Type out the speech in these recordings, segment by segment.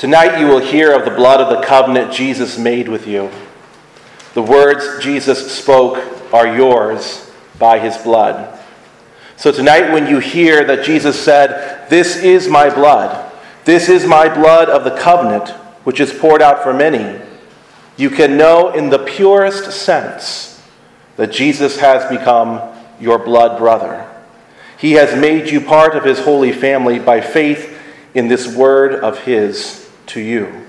Tonight you will hear of the blood of the covenant Jesus made with you. The words Jesus spoke are yours by his blood. So tonight, when you hear that Jesus said, This is my blood, this is my blood of the covenant, which is poured out for many, you can know in the purest sense that Jesus has become your blood brother. He has made you part of his holy family by faith in this word of his to you.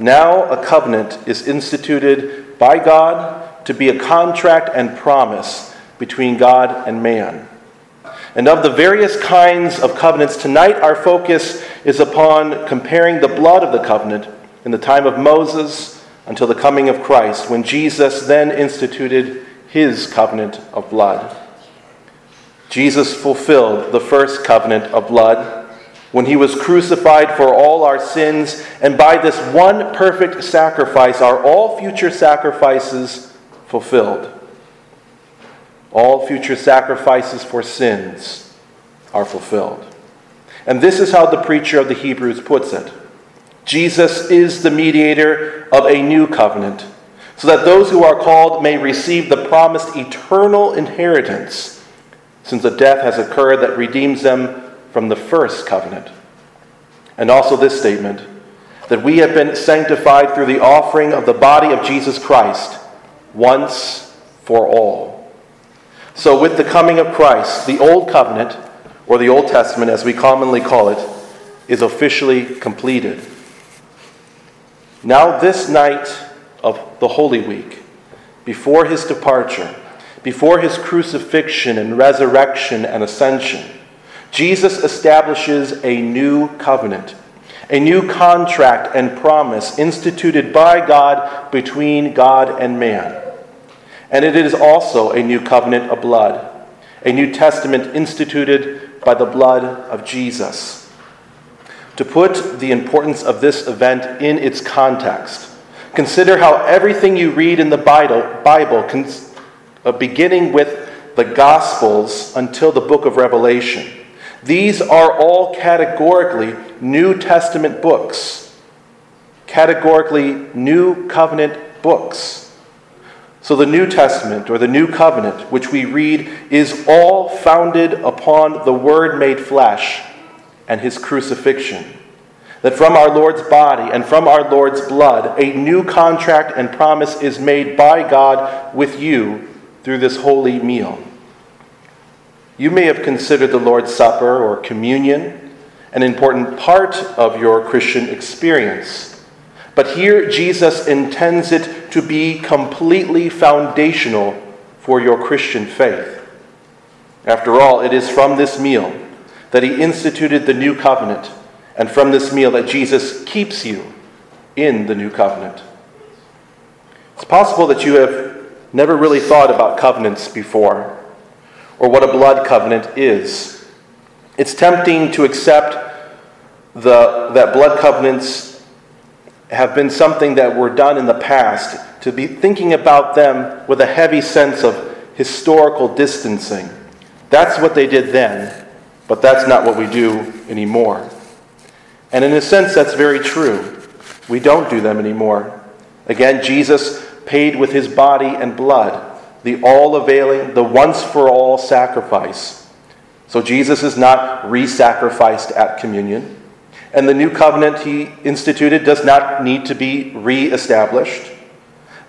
Now a covenant is instituted by God to be a contract and promise between God and man. And of the various kinds of covenants, tonight our focus is upon comparing the blood of the covenant in the time of Moses until the coming of Christ, when Jesus then instituted his covenant of blood. Jesus fulfilled the first covenant of blood when he was crucified for all our sins, and by this one perfect sacrifice are all future sacrifices fulfilled. All future sacrifices for sins are fulfilled. And this is how the preacher of the Hebrews puts it Jesus is the mediator of a new covenant, so that those who are called may receive the promised eternal inheritance, since a death has occurred that redeems them from the first covenant. And also this statement that we have been sanctified through the offering of the body of Jesus Christ once for all. So, with the coming of Christ, the Old Covenant, or the Old Testament as we commonly call it, is officially completed. Now, this night of the Holy Week, before his departure, before his crucifixion and resurrection and ascension, Jesus establishes a new covenant, a new contract and promise instituted by God between God and man. And it is also a new covenant of blood, a new testament instituted by the blood of Jesus. To put the importance of this event in its context, consider how everything you read in the Bible, uh, beginning with the Gospels until the book of Revelation, these are all categorically New Testament books, categorically New Covenant books. So the New Testament or the New Covenant, which we read, is all founded upon the Word made flesh and his crucifixion. That from our Lord's body and from our Lord's blood, a new contract and promise is made by God with you through this holy meal. You may have considered the Lord's Supper or communion an important part of your Christian experience. But here, Jesus intends it to be completely foundational for your Christian faith. After all, it is from this meal that he instituted the new covenant, and from this meal that Jesus keeps you in the new covenant. It's possible that you have never really thought about covenants before or what a blood covenant is. It's tempting to accept the, that blood covenants have been something that were done in the past, to be thinking about them with a heavy sense of historical distancing. That's what they did then, but that's not what we do anymore. And in a sense, that's very true. We don't do them anymore. Again, Jesus paid with his body and blood the all availing, the once for all sacrifice. So Jesus is not re sacrificed at communion. And the new covenant he instituted does not need to be re established.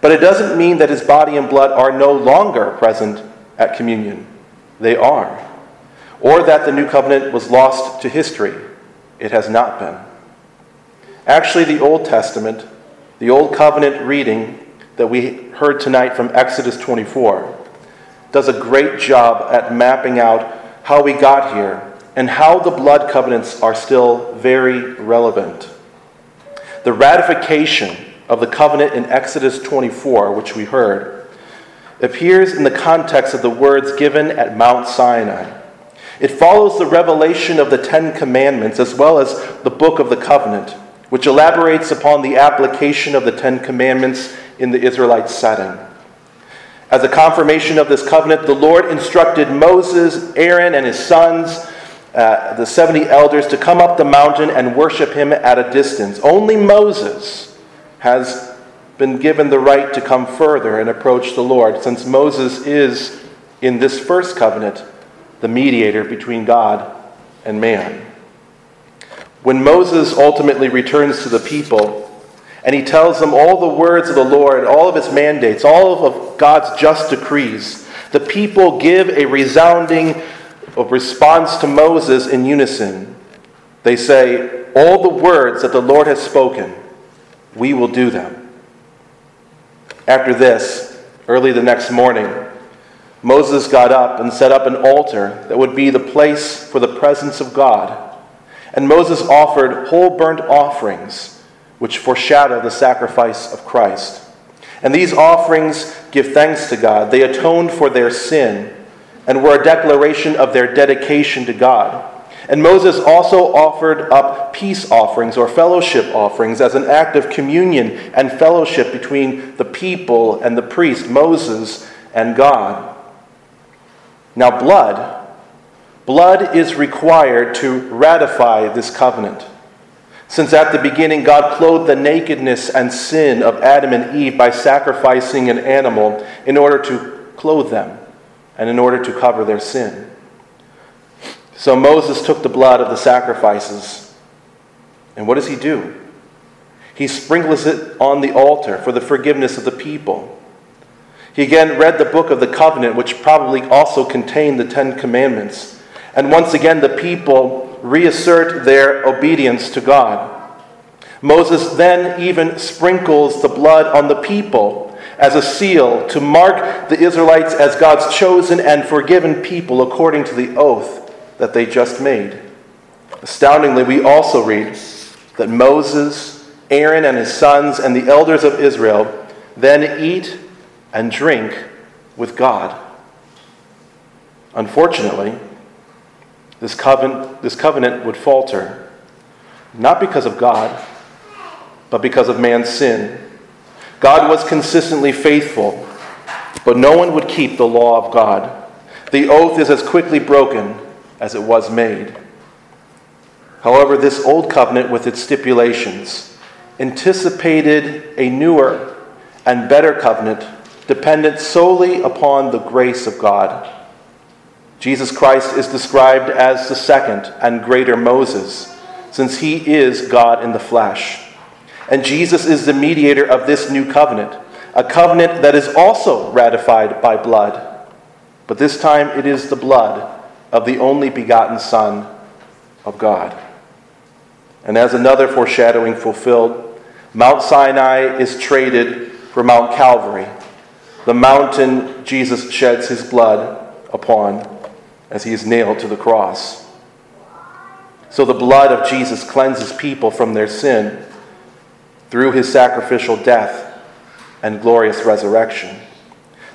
But it doesn't mean that his body and blood are no longer present at communion. They are. Or that the new covenant was lost to history. It has not been. Actually, the Old Testament, the Old Covenant reading, that we heard tonight from Exodus 24 does a great job at mapping out how we got here and how the blood covenants are still very relevant. The ratification of the covenant in Exodus 24, which we heard, appears in the context of the words given at Mount Sinai. It follows the revelation of the Ten Commandments as well as the book of the covenant, which elaborates upon the application of the Ten Commandments in the Israelite setting. As a confirmation of this covenant, the Lord instructed Moses, Aaron, and his sons uh, the 70 elders to come up the mountain and worship him at a distance. Only Moses has been given the right to come further and approach the Lord, since Moses is, in this first covenant, the mediator between God and man. When Moses ultimately returns to the people, and he tells them all the words of the Lord, all of his mandates, all of God's just decrees, the people give a resounding response to Moses in unison. They say, All the words that the Lord has spoken, we will do them. After this, early the next morning, Moses got up and set up an altar that would be the place for the presence of God. And Moses offered whole burnt offerings, which foreshadow the sacrifice of Christ. And these offerings give thanks to God. They atoned for their sin and were a declaration of their dedication to God. And Moses also offered up peace offerings or fellowship offerings as an act of communion and fellowship between the people and the priest, Moses and God. Now, blood, blood is required to ratify this covenant. Since at the beginning God clothed the nakedness and sin of Adam and Eve by sacrificing an animal in order to clothe them and in order to cover their sin. So Moses took the blood of the sacrifices, and what does he do? He sprinkles it on the altar for the forgiveness of the people. He again read the book of the covenant, which probably also contained the Ten Commandments. And once again, the people reassert their obedience to God. Moses then even sprinkles the blood on the people as a seal to mark the Israelites as God's chosen and forgiven people according to the oath that they just made. Astoundingly, we also read that Moses, Aaron, and his sons, and the elders of Israel then eat and drink with God. Unfortunately, this covenant, this covenant would falter, not because of God, but because of man's sin God was consistently faithful, but no one would keep the law of God. The oath is as quickly broken as it was made. However, this old covenant with its stipulations anticipated a newer and better covenant dependent solely upon the grace of God. Jesus Christ is described as the second and greater Moses, since he is God in the flesh. And Jesus is the mediator of this new covenant, a covenant that is also ratified by blood. But this time it is the blood of the only begotten Son of God. And as another foreshadowing fulfilled, Mount Sinai is traded for Mount Calvary, the mountain Jesus sheds his blood upon as he is nailed to the cross. So the blood of Jesus cleanses people from their sin through his sacrificial death and glorious resurrection.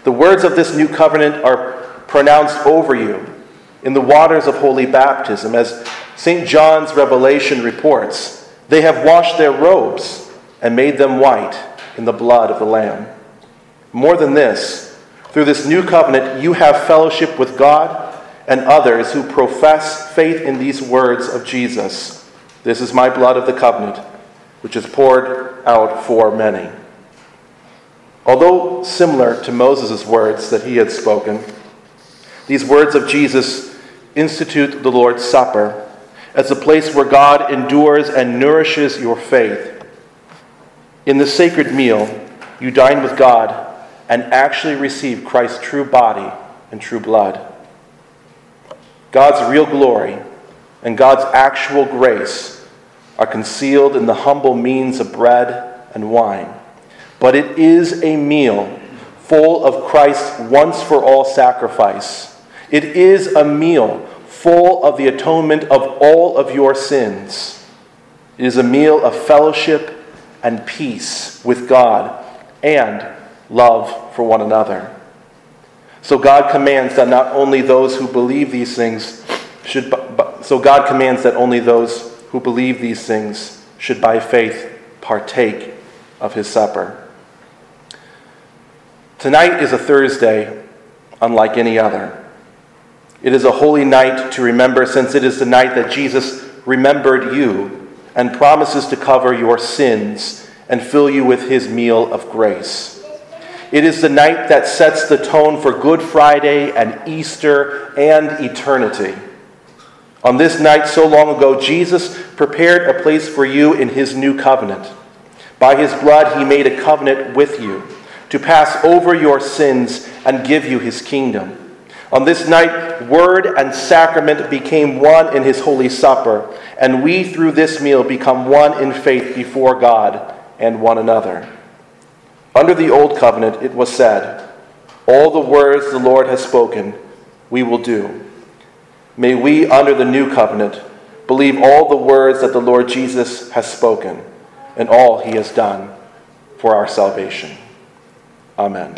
The words of this new covenant are pronounced over you in the waters of holy baptism, as St. John's Revelation reports. They have washed their robes and made them white in the blood of the Lamb. More than this, through this new covenant, you have fellowship with God and others who profess faith in these words of Jesus. This is my blood of the covenant which is poured out for many. Although similar to Moses' words that he had spoken, these words of Jesus institute the Lord's Supper as a place where God endures and nourishes your faith. In the sacred meal, you dine with God and actually receive Christ's true body and true blood. God's real glory and God's actual grace are concealed in the humble means of bread and wine. But it is a meal full of Christ's once for all sacrifice. It is a meal full of the atonement of all of your sins. It is a meal of fellowship and peace with God and love for one another. So God commands that not only those who believe these things should so God commands that only those who believe these things should by faith partake of his supper. Tonight is a Thursday unlike any other. It is a holy night to remember since it is the night that Jesus remembered you and promises to cover your sins and fill you with his meal of grace. It is the night that sets the tone for Good Friday and Easter and eternity. On this night, so long ago, Jesus prepared a place for you in his new covenant. By his blood, he made a covenant with you to pass over your sins and give you his kingdom. On this night, word and sacrament became one in his holy supper, and we, through this meal, become one in faith before God and one another. Under the old covenant, it was said, All the words the Lord has spoken, we will do. May we, under the new covenant, believe all the words that the Lord Jesus has spoken and all he has done for our salvation. Amen.